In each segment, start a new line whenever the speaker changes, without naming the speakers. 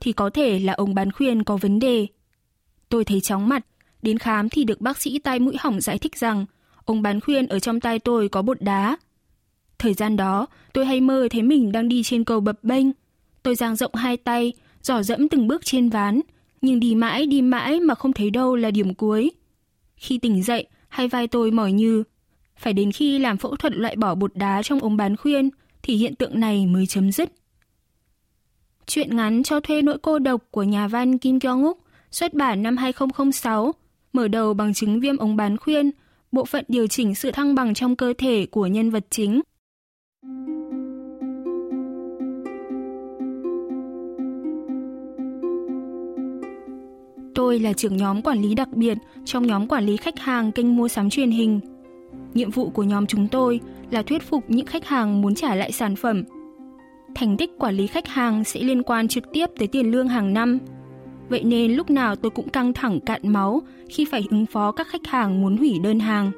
thì có thể là ông bán khuyên có vấn đề. Tôi thấy chóng mặt, đến khám thì được bác sĩ tai mũi hỏng giải thích rằng ông bán khuyên ở trong tai tôi có bột đá. Thời gian đó, tôi hay mơ thấy mình đang đi trên cầu bập bênh. Tôi dang rộng hai tay, dò dẫm từng bước trên ván, nhưng đi mãi đi mãi mà không thấy đâu là điểm cuối. Khi tỉnh dậy, hai vai tôi mỏi như. Phải đến khi làm phẫu thuật loại bỏ bột đá trong ống bán khuyên thì hiện tượng này mới chấm dứt. Chuyện ngắn cho thuê nỗi cô độc của nhà văn Kim Kyung-uk xuất bản năm 2006, mở đầu bằng chứng viêm ống bán khuyên, bộ phận điều chỉnh sự thăng bằng trong cơ thể của nhân vật chính. Tôi là trưởng nhóm quản lý đặc biệt trong nhóm quản lý khách hàng kênh mua sắm truyền hình. Nhiệm vụ của nhóm chúng tôi là thuyết phục những khách hàng muốn trả lại sản phẩm. Thành tích quản lý khách hàng sẽ liên quan trực tiếp tới tiền lương hàng năm. Vậy nên lúc nào tôi cũng căng thẳng cạn máu khi phải ứng phó các khách hàng muốn hủy đơn hàng.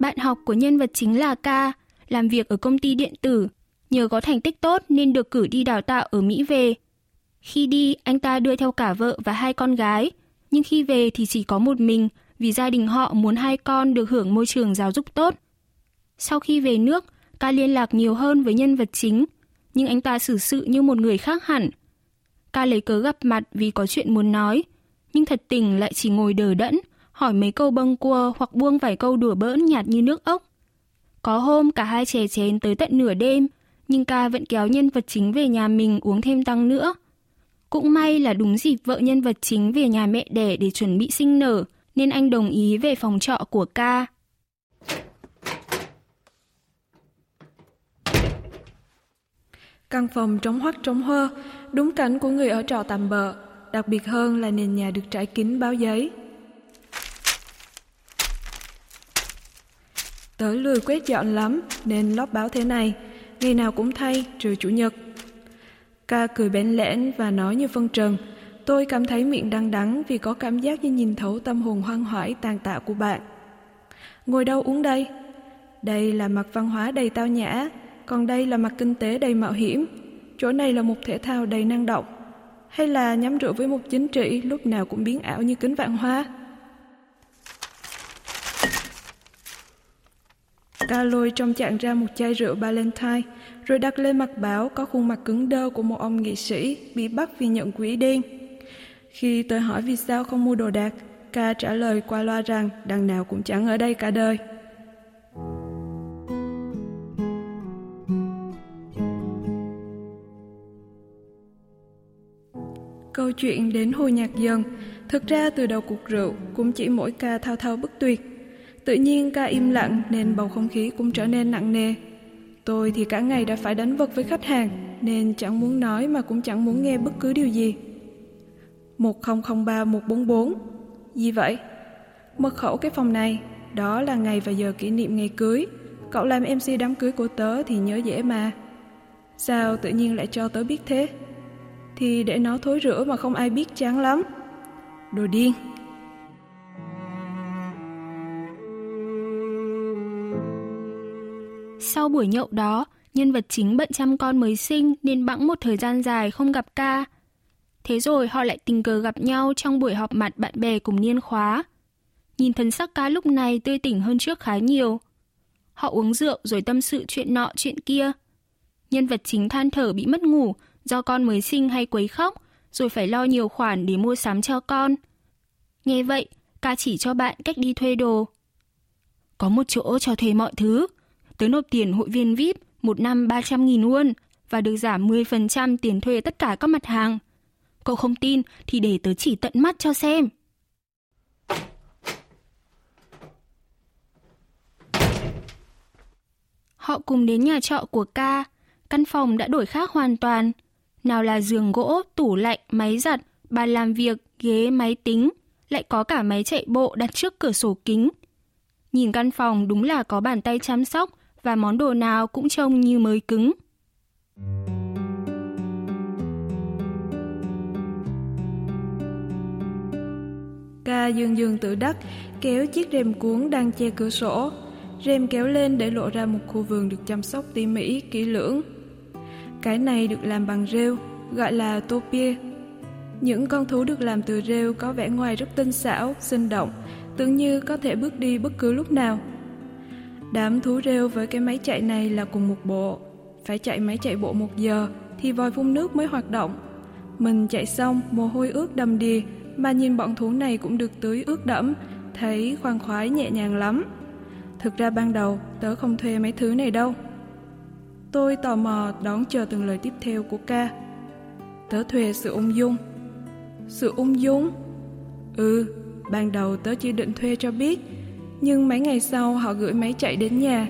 Bạn học của nhân vật chính là K, làm việc ở công ty điện tử. Nhờ có thành tích tốt nên được cử đi đào tạo ở Mỹ về. Khi đi, anh ta đưa theo cả vợ và hai con gái, nhưng khi về thì chỉ có một mình vì gia đình họ muốn hai con được hưởng môi trường giáo dục tốt. Sau khi về nước, ca liên lạc nhiều hơn với nhân vật chính, nhưng anh ta xử sự như một người khác hẳn. Ca lấy cớ gặp mặt vì có chuyện muốn nói, nhưng thật tình lại chỉ ngồi đờ đẫn, hỏi mấy câu bâng cua hoặc buông vài câu đùa bỡn nhạt như nước ốc. Có hôm cả hai chè chén tới tận nửa đêm, nhưng ca vẫn kéo nhân vật chính về nhà mình uống thêm tăng nữa. Cũng may là đúng dịp vợ nhân vật chính về nhà mẹ đẻ để chuẩn bị sinh nở, nên anh đồng ý về phòng trọ của ca.
Căn phòng trống hoắc trống hơ, đúng cảnh của người ở trọ tạm bợ, đặc biệt hơn là nền nhà được trải kín báo giấy. Tớ lười quét dọn lắm nên lót báo thế này, ngày nào cũng thay trừ chủ nhật. Ca cười bén lẽn và nói như phân trần, tôi cảm thấy miệng đắng đắng vì có cảm giác như nhìn thấu tâm hồn hoang hoải tàn tạ của bạn. Ngồi đâu uống đây? Đây là mặt văn hóa đầy tao nhã, còn đây là mặt kinh tế đầy mạo hiểm. Chỗ này là một thể thao đầy năng động, hay là nhắm rượu với một chính trị lúc nào cũng biến ảo như kính vạn hoa? ta lôi trong chạng ra một chai rượu Valentine, rồi đặt lên mặt báo có khuôn mặt cứng đơ của một ông nghệ sĩ bị bắt vì nhận quỹ đen. Khi tôi hỏi vì sao không mua đồ đạc, ca trả lời qua loa rằng đằng nào cũng chẳng ở đây cả đời. Câu chuyện đến hồi nhạc dần, thực ra từ đầu cuộc rượu cũng chỉ mỗi ca thao thao bất tuyệt. Tự nhiên ca im lặng nên bầu không khí cũng trở nên nặng nề. Tôi thì cả ngày đã phải đánh vật với khách hàng nên chẳng muốn nói mà cũng chẳng muốn nghe bất cứ điều gì. 1003144. Gì vậy? Mật khẩu cái phòng này, đó là ngày và giờ kỷ niệm ngày cưới. Cậu làm MC đám cưới của tớ thì nhớ dễ mà. Sao tự nhiên lại cho tớ biết thế? Thì để nó thối rữa mà không ai biết chán lắm. Đồ điên.
Sau buổi nhậu đó, nhân vật chính bận chăm con mới sinh nên bẵng một thời gian dài không gặp ca. Thế rồi họ lại tình cờ gặp nhau trong buổi họp mặt bạn bè cùng niên khóa. Nhìn thần sắc ca lúc này tươi tỉnh hơn trước khá nhiều. Họ uống rượu rồi tâm sự chuyện nọ chuyện kia. Nhân vật chính than thở bị mất ngủ do con mới sinh hay quấy khóc, rồi phải lo nhiều khoản để mua sắm cho con. Nghe vậy, ca chỉ cho bạn cách đi thuê đồ. Có một chỗ cho thuê mọi thứ, Tớ nộp tiền hội viên VIP một năm 300.000 won và được giảm 10% tiền thuê tất cả các mặt hàng. Cậu không tin thì để tớ chỉ tận mắt cho xem. Họ cùng đến nhà trọ của ca. căn phòng đã đổi khác hoàn toàn. Nào là giường gỗ, tủ lạnh, máy giặt, bàn làm việc, ghế, máy tính, lại có cả máy chạy bộ đặt trước cửa sổ kính. Nhìn căn phòng đúng là có bàn tay chăm sóc và món đồ nào cũng trông như mới cứng.
Ca dương dương tự đắc, kéo chiếc rèm cuốn đang che cửa sổ. Rèm kéo lên để lộ ra một khu vườn được chăm sóc tỉ mỉ, kỹ lưỡng. Cái này được làm bằng rêu, gọi là topia. Những con thú được làm từ rêu có vẻ ngoài rất tinh xảo, sinh động, tưởng như có thể bước đi bất cứ lúc nào. Đám thú rêu với cái máy chạy này là cùng một bộ. Phải chạy máy chạy bộ một giờ thì vòi phun nước mới hoạt động. Mình chạy xong, mồ hôi ướt đầm đìa, mà nhìn bọn thú này cũng được tưới ướt đẫm, thấy khoan khoái nhẹ nhàng lắm. Thực ra ban đầu tớ không thuê mấy thứ này đâu. Tôi tò mò đón chờ từng lời tiếp theo của ca. Tớ thuê sự ung dung. Sự ung dung? Ừ, ban đầu tớ chỉ định thuê cho biết, nhưng mấy ngày sau họ gửi máy chạy đến nhà.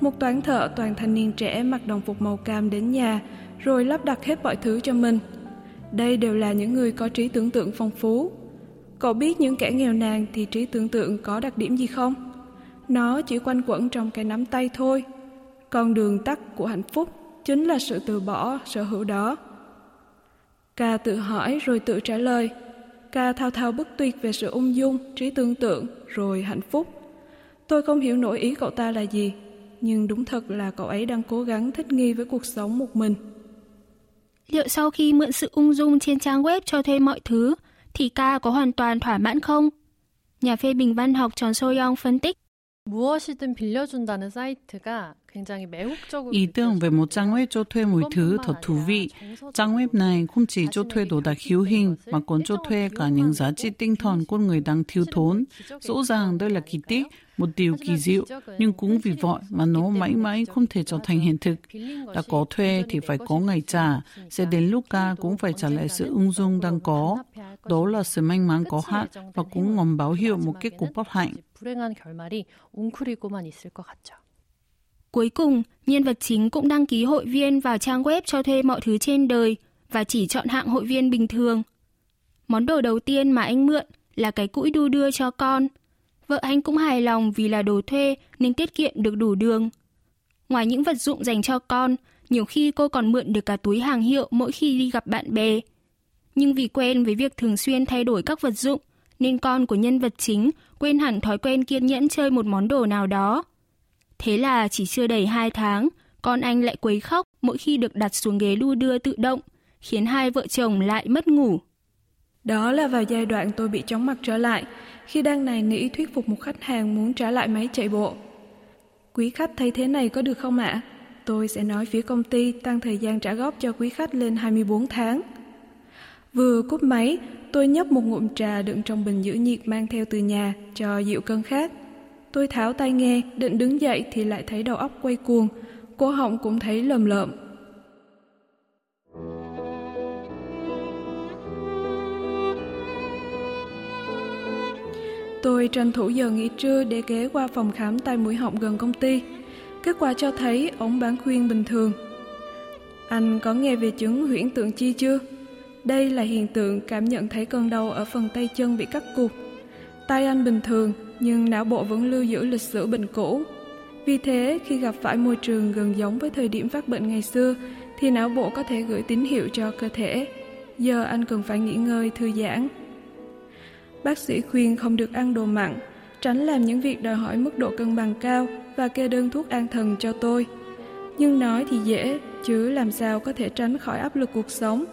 Một toán thợ toàn thanh niên trẻ mặc đồng phục màu cam đến nhà, rồi lắp đặt hết mọi thứ cho mình. Đây đều là những người có trí tưởng tượng phong phú. Cậu biết những kẻ nghèo nàn thì trí tưởng tượng có đặc điểm gì không? Nó chỉ quanh quẩn trong cái nắm tay thôi. Con đường tắt của hạnh phúc chính là sự từ bỏ sở hữu đó. Ca tự hỏi rồi tự trả lời. Ca thao thao bất tuyệt về sự ung dung, trí tưởng tượng, rồi hạnh phúc. Tôi không hiểu nổi ý cậu ta là gì, nhưng đúng thật là cậu ấy đang cố gắng thích nghi với cuộc sống một mình.
Liệu sau khi mượn sự ung dung trên trang web cho thuê mọi thứ, thì ca có hoàn toàn thỏa mãn không? Nhà phê bình văn học Tròn Soyoung phân tích.
Ý tưởng về một trang web cho thuê mọi thứ thật thú vị. Trang web này không chỉ cho thuê đồ đạc hữu hình mà còn cho thuê cả những giá trị tinh thần của người đang thiếu thốn. Rõ ràng đây là kỳ tích một điều kỳ diệu, nhưng cũng vì vậy mà nó mãi mãi không thể trở thành hiện thực. Đã có thuê thì phải có ngày trả, sẽ đến lúc ca cũng phải trả lại sự ung dung đang có. Đó là sự may mắn có hạn và cũng ngầm báo hiệu một kết cục bất hạnh.
Cuối cùng, nhân vật chính cũng đăng ký hội viên vào trang web cho thuê mọi thứ trên đời và chỉ chọn hạng hội viên bình thường. Món đồ đầu tiên mà anh mượn là cái cũi đu đưa cho con – Vợ anh cũng hài lòng vì là đồ thuê nên tiết kiệm được đủ đường. Ngoài những vật dụng dành cho con, nhiều khi cô còn mượn được cả túi hàng hiệu mỗi khi đi gặp bạn bè. Nhưng vì quen với việc thường xuyên thay đổi các vật dụng, nên con của nhân vật chính quên hẳn thói quen kiên nhẫn chơi một món đồ nào đó. Thế là chỉ chưa đầy 2 tháng, con anh lại quấy khóc mỗi khi được đặt xuống ghế đu đưa tự động, khiến hai vợ chồng lại mất ngủ.
Đó là vào giai đoạn tôi bị chóng mặt trở lại, khi đang nài nỉ thuyết phục một khách hàng muốn trả lại máy chạy bộ. Quý khách thấy thế này có được không ạ? Tôi sẽ nói phía công ty tăng thời gian trả góp cho quý khách lên 24 tháng. Vừa cúp máy, tôi nhấp một ngụm trà đựng trong bình giữ nhiệt mang theo từ nhà cho dịu cơn khát. Tôi tháo tai nghe, định đứng dậy thì lại thấy đầu óc quay cuồng, cô họng cũng thấy lầm lợm. Tôi tranh thủ giờ nghỉ trưa để ghé qua phòng khám tai mũi họng gần công ty. Kết quả cho thấy ống bán khuyên bình thường. Anh có nghe về chứng huyễn tượng chi chưa? Đây là hiện tượng cảm nhận thấy cơn đau ở phần tay chân bị cắt cụt. Tay anh bình thường, nhưng não bộ vẫn lưu giữ lịch sử bệnh cũ. Vì thế, khi gặp phải môi trường gần giống với thời điểm phát bệnh ngày xưa, thì não bộ có thể gửi tín hiệu cho cơ thể. Giờ anh cần phải nghỉ ngơi, thư giãn. Bác sĩ khuyên không được ăn đồ mặn, tránh làm những việc đòi hỏi mức độ cân bằng cao và kê đơn thuốc an thần cho tôi. Nhưng nói thì dễ, chứ làm sao có thể tránh khỏi áp lực cuộc sống.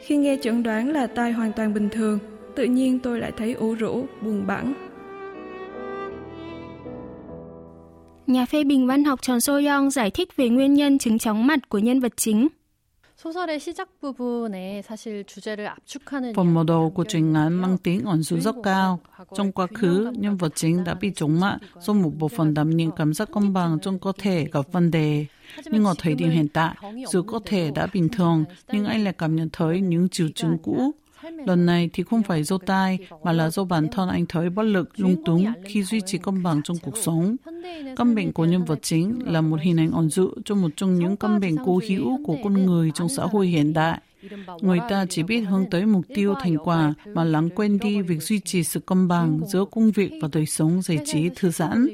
Khi nghe chẩn đoán là tai hoàn toàn bình thường, tự nhiên tôi lại thấy ủ rũ, buồn bã.
Nhà phê bình văn học Tròn Soyoung giải thích về nguyên nhân chứng chóng mặt của nhân vật chính.
Phần mở đầu của truyện ngắn mang tính ẩn dụ rất cao. Trong quá khứ, nhân vật chính đã bị chóng mặt do một bộ phận đảm nhiệm cảm giác công bằng trong cơ thể gặp vấn đề. Nhưng ở thời điểm hiện tại, dù cơ thể đã bình thường, nhưng anh lại cảm nhận thấy những triệu chứng cũ. Lần này thì không phải do tai, mà là do bản thân anh thấy bất lực, lung túng khi duy trì cân bằng trong cuộc sống. Căn bệnh của nhân vật chính là một hình ảnh ẩn dụ cho một trong những căn bệnh cố hữu của con người trong xã hội hiện đại. Người ta chỉ biết hướng tới mục tiêu thành quả mà lãng quên đi việc duy trì sự cân bằng giữa công việc và đời sống giải trí thư giãn.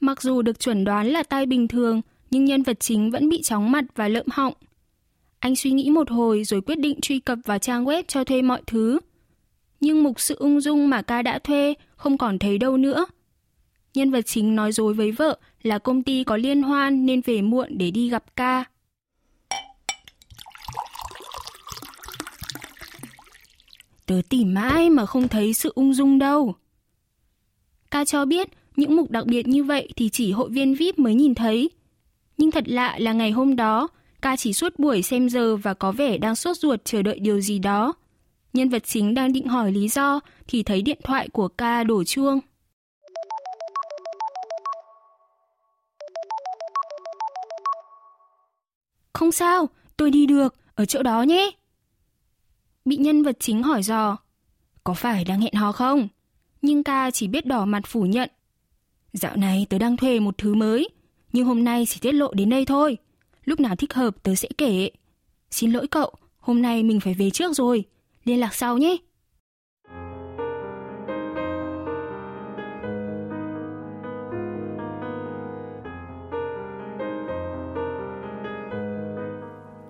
Mặc dù được chuẩn đoán là tai bình thường, nhưng nhân vật chính vẫn bị chóng mặt và lợm họng. Anh suy nghĩ một hồi rồi quyết định truy cập vào trang web cho thuê mọi thứ. Nhưng mục sự ung dung mà ca đã thuê không còn thấy đâu nữa. Nhân vật chính nói dối với vợ là công ty có liên hoan nên về muộn để đi gặp ca. Tớ tìm mãi mà không thấy sự ung dung đâu. Ca cho biết những mục đặc biệt như vậy thì chỉ hội viên VIP mới nhìn thấy. Nhưng thật lạ là ngày hôm đó, ca chỉ suốt buổi xem giờ và có vẻ đang sốt ruột chờ đợi điều gì đó. Nhân vật chính đang định hỏi lý do thì thấy điện thoại của ca đổ chuông. Không sao, tôi đi được, ở chỗ đó nhé. Bị nhân vật chính hỏi dò, có phải đang hẹn hò không? Nhưng ca chỉ biết đỏ mặt phủ nhận. Dạo này tớ đang thuê một thứ mới, nhưng hôm nay chỉ tiết lộ đến đây thôi. Lúc nào thích hợp tớ sẽ kể. Xin lỗi cậu, hôm nay mình phải về trước rồi. Liên lạc sau nhé.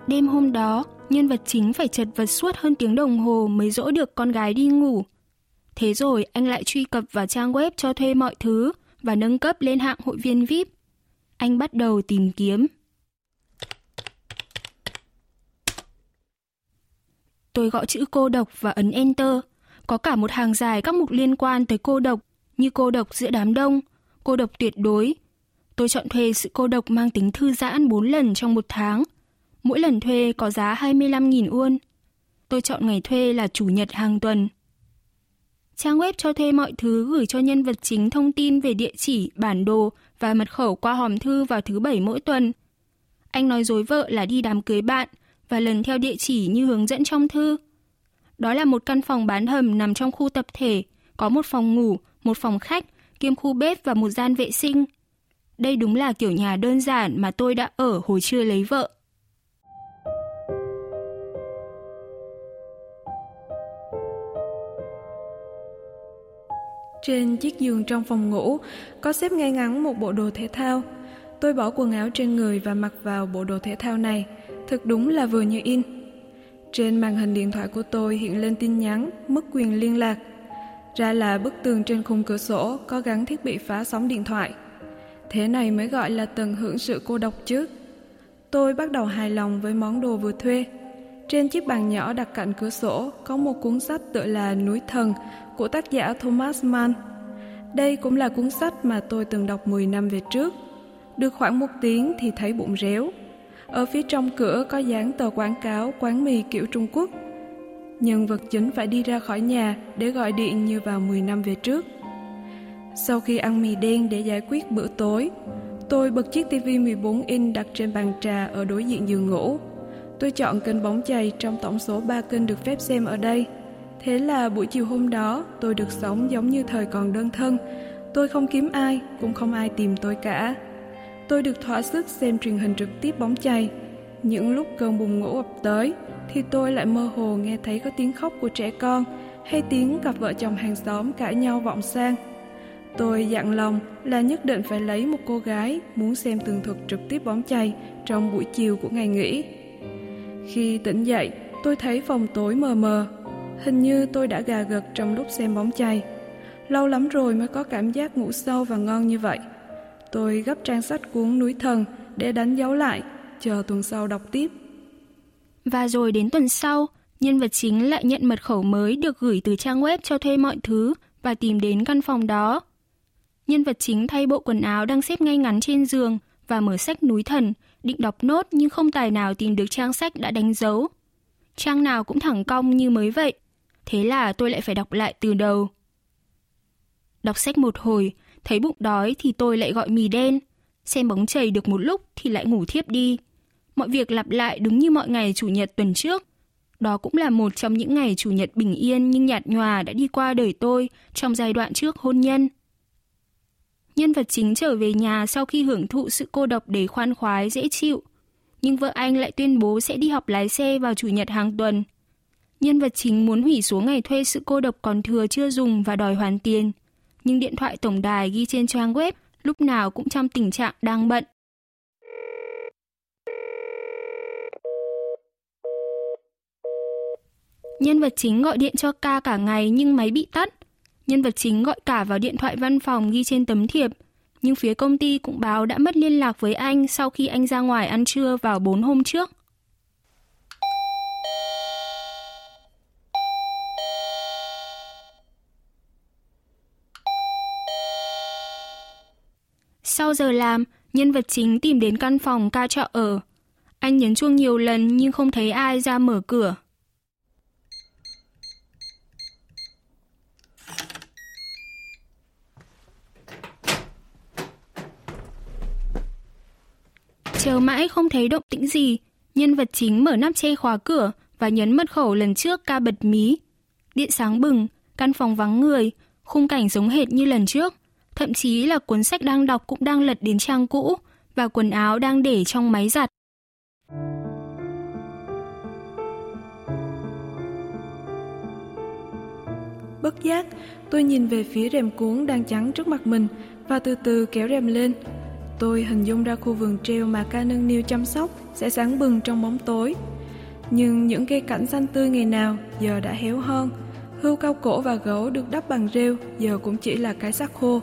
Đêm hôm đó, nhân vật chính phải chật vật suốt hơn tiếng đồng hồ mới dỗ được con gái đi ngủ. Thế rồi anh lại truy cập vào trang web cho thuê mọi thứ và nâng cấp lên hạng hội viên VIP. Anh bắt đầu tìm kiếm. Tôi gõ chữ cô độc và ấn Enter. Có cả một hàng dài các mục liên quan tới cô độc như cô độc giữa đám đông, cô độc tuyệt đối. Tôi chọn thuê sự cô độc mang tính thư giãn 4 lần trong một tháng – Mỗi lần thuê có giá 25.000 won. Tôi chọn ngày thuê là chủ nhật hàng tuần. Trang web cho thuê mọi thứ gửi cho nhân vật chính thông tin về địa chỉ, bản đồ và mật khẩu qua hòm thư vào thứ bảy mỗi tuần. Anh nói dối vợ là đi đám cưới bạn và lần theo địa chỉ như hướng dẫn trong thư. Đó là một căn phòng bán hầm nằm trong khu tập thể, có một phòng ngủ, một phòng khách, kiêm khu bếp và một gian vệ sinh. Đây đúng là kiểu nhà đơn giản mà tôi đã ở hồi chưa lấy vợ.
Trên chiếc giường trong phòng ngủ, có xếp ngay ngắn một bộ đồ thể thao. Tôi bỏ quần áo trên người và mặc vào bộ đồ thể thao này. Thực đúng là vừa như in. Trên màn hình điện thoại của tôi hiện lên tin nhắn, mất quyền liên lạc. Ra là bức tường trên khung cửa sổ có gắn thiết bị phá sóng điện thoại. Thế này mới gọi là tận hưởng sự cô độc chứ. Tôi bắt đầu hài lòng với món đồ vừa thuê. Trên chiếc bàn nhỏ đặt cạnh cửa sổ có một cuốn sách tựa là Núi Thần của tác giả Thomas Mann. Đây cũng là cuốn sách mà tôi từng đọc 10 năm về trước. Được khoảng một tiếng thì thấy bụng réo. Ở phía trong cửa có dán tờ quảng cáo quán mì kiểu Trung Quốc. Nhân vật chính phải đi ra khỏi nhà để gọi điện như vào 10 năm về trước. Sau khi ăn mì đen để giải quyết bữa tối, tôi bật chiếc tivi 14 inch đặt trên bàn trà ở đối diện giường ngủ. Tôi chọn kênh bóng chày trong tổng số 3 kênh được phép xem ở đây – Thế là buổi chiều hôm đó tôi được sống giống như thời còn đơn thân. Tôi không kiếm ai, cũng không ai tìm tôi cả. Tôi được thỏa sức xem truyền hình trực tiếp bóng chày. Những lúc cơn bùng ngủ ập tới, thì tôi lại mơ hồ nghe thấy có tiếng khóc của trẻ con hay tiếng cặp vợ chồng hàng xóm cãi nhau vọng sang. Tôi dặn lòng là nhất định phải lấy một cô gái muốn xem tường thuật trực tiếp bóng chày trong buổi chiều của ngày nghỉ. Khi tỉnh dậy, tôi thấy phòng tối mờ mờ, Hình như tôi đã gà gật trong lúc xem bóng chày. Lâu lắm rồi mới có cảm giác ngủ sâu và ngon như vậy. Tôi gấp trang sách cuốn Núi Thần để đánh dấu lại, chờ tuần sau đọc tiếp.
Và rồi đến tuần sau, nhân vật chính lại nhận mật khẩu mới được gửi từ trang web cho thuê mọi thứ và tìm đến căn phòng đó. Nhân vật chính thay bộ quần áo đang xếp ngay ngắn trên giường và mở sách núi thần, định đọc nốt nhưng không tài nào tìm được trang sách đã đánh dấu. Trang nào cũng thẳng cong như mới vậy, Thế là tôi lại phải đọc lại từ đầu. Đọc sách một hồi, thấy bụng đói thì tôi lại gọi mì đen. Xem bóng chày được một lúc thì lại ngủ thiếp đi. Mọi việc lặp lại đúng như mọi ngày Chủ nhật tuần trước. Đó cũng là một trong những ngày Chủ nhật bình yên nhưng nhạt nhòa đã đi qua đời tôi trong giai đoạn trước hôn nhân. Nhân vật chính trở về nhà sau khi hưởng thụ sự cô độc để khoan khoái, dễ chịu. Nhưng vợ anh lại tuyên bố sẽ đi học lái xe vào Chủ nhật hàng tuần. Nhân vật chính muốn hủy số ngày thuê sự cô độc còn thừa chưa dùng và đòi hoàn tiền. Nhưng điện thoại tổng đài ghi trên trang web lúc nào cũng trong tình trạng đang bận. Nhân vật chính gọi điện cho ca cả ngày nhưng máy bị tắt. Nhân vật chính gọi cả vào điện thoại văn phòng ghi trên tấm thiệp. Nhưng phía công ty cũng báo đã mất liên lạc với anh sau khi anh ra ngoài ăn trưa vào 4 hôm trước. Sau giờ làm, nhân vật chính tìm đến căn phòng ca trọ ở. Anh nhấn chuông nhiều lần nhưng không thấy ai ra mở cửa. Chờ mãi không thấy động tĩnh gì, nhân vật chính mở nắp che khóa cửa và nhấn mật khẩu lần trước ca bật mí. Điện sáng bừng, căn phòng vắng người, khung cảnh giống hệt như lần trước. Thậm chí là cuốn sách đang đọc cũng đang lật đến trang cũ và quần áo đang để trong máy giặt.
Bất giác, tôi nhìn về phía rèm cuốn đang trắng trước mặt mình và từ từ kéo rèm lên. Tôi hình dung ra khu vườn treo mà ca nâng niu chăm sóc sẽ sáng bừng trong bóng tối. Nhưng những cây cảnh xanh tươi ngày nào giờ đã héo hơn. hưu cao cổ và gấu được đắp bằng rêu giờ cũng chỉ là cái xác khô.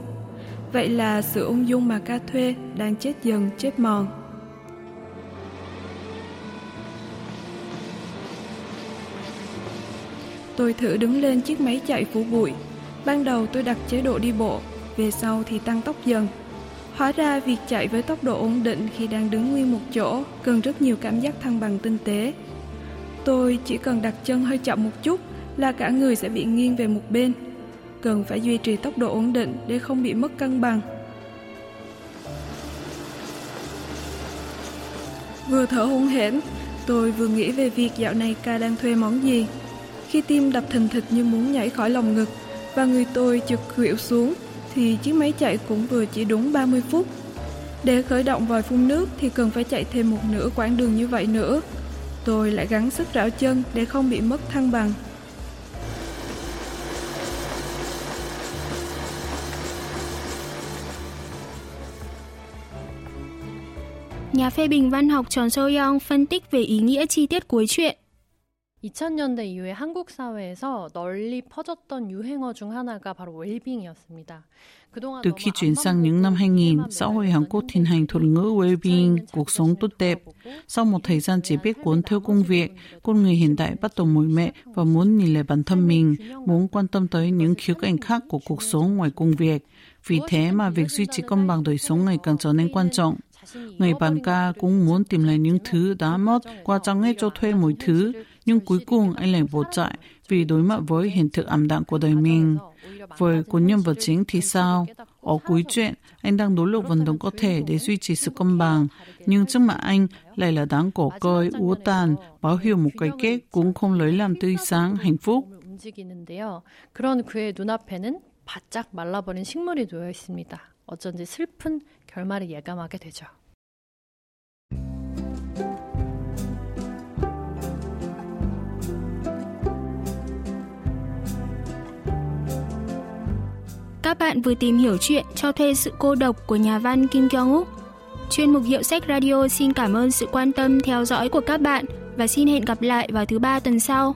Vậy là sự ung dung mà ca thuê đang chết dần chết mòn. Tôi thử đứng lên chiếc máy chạy phủ bụi. Ban đầu tôi đặt chế độ đi bộ, về sau thì tăng tốc dần. Hóa ra việc chạy với tốc độ ổn định khi đang đứng nguyên một chỗ cần rất nhiều cảm giác thăng bằng tinh tế. Tôi chỉ cần đặt chân hơi chậm một chút là cả người sẽ bị nghiêng về một bên cần phải duy trì tốc độ ổn định để không bị mất cân bằng. Vừa thở hổn hển, tôi vừa nghĩ về việc dạo này ca đang thuê món gì. Khi tim đập thình thịch như muốn nhảy khỏi lòng ngực và người tôi chực khuỵu xuống thì chiếc máy chạy cũng vừa chỉ đúng 30 phút. Để khởi động vòi phun nước thì cần phải chạy thêm một nửa quãng đường như vậy nữa. Tôi lại gắng sức rảo chân để không bị mất thăng bằng.
Nhà phê bình văn học Tròn Sô Young phân tích về ý nghĩa chi tiết cuối truyện.
2000년대 이후에 한국 사회에서 널리 퍼졌던 유행어 중 하나가 바로 웰빙이었습니다.
Từ khi chuyển sang những năm 2000, xã hội Hàn Quốc thiên hành thuật ngữ well-being, cuộc sống tốt đẹp. Sau một thời gian chỉ biết cuốn theo công việc, con người hiện đại bắt đầu mỏi mệt và muốn nhìn lại bản thân mình, muốn quan tâm tới những khía cạnh khác của cuộc sống ngoài công việc. Vì thế mà việc duy trì cân bằng đời sống ngày càng trở nên quan trọng. Người bạn ca cũng muốn tìm lại những thứ đã mất qua trang web cho thuê mọi thứ, nhưng cuối cùng anh lại bỏ chạy vì đối mặt với hiện thực ảm đạm của đời mình. Với của nhân vật chính thì sao? Ở cuối chuyện, anh đang nỗ lực vận động có thể để duy trì sự công bằng, nhưng trước mặt anh lại là đáng cổ cơi, úa tàn, báo hiệu một cái kết cũng không lấy làm tươi sáng, hạnh phúc.
움직이는데요. 그런 그의 눈앞에는 바짝 말라버린 식물이 놓여 있습니다. 어쩐지 슬픈 결말을 예감하게 되죠.
Các bạn vừa tìm hiểu chuyện cho thuê sự cô độc của nhà văn Kim Kyung Úc. Chuyên mục Hiệu sách Radio xin cảm ơn sự quan tâm theo dõi của các bạn và xin hẹn gặp lại vào thứ ba tuần sau.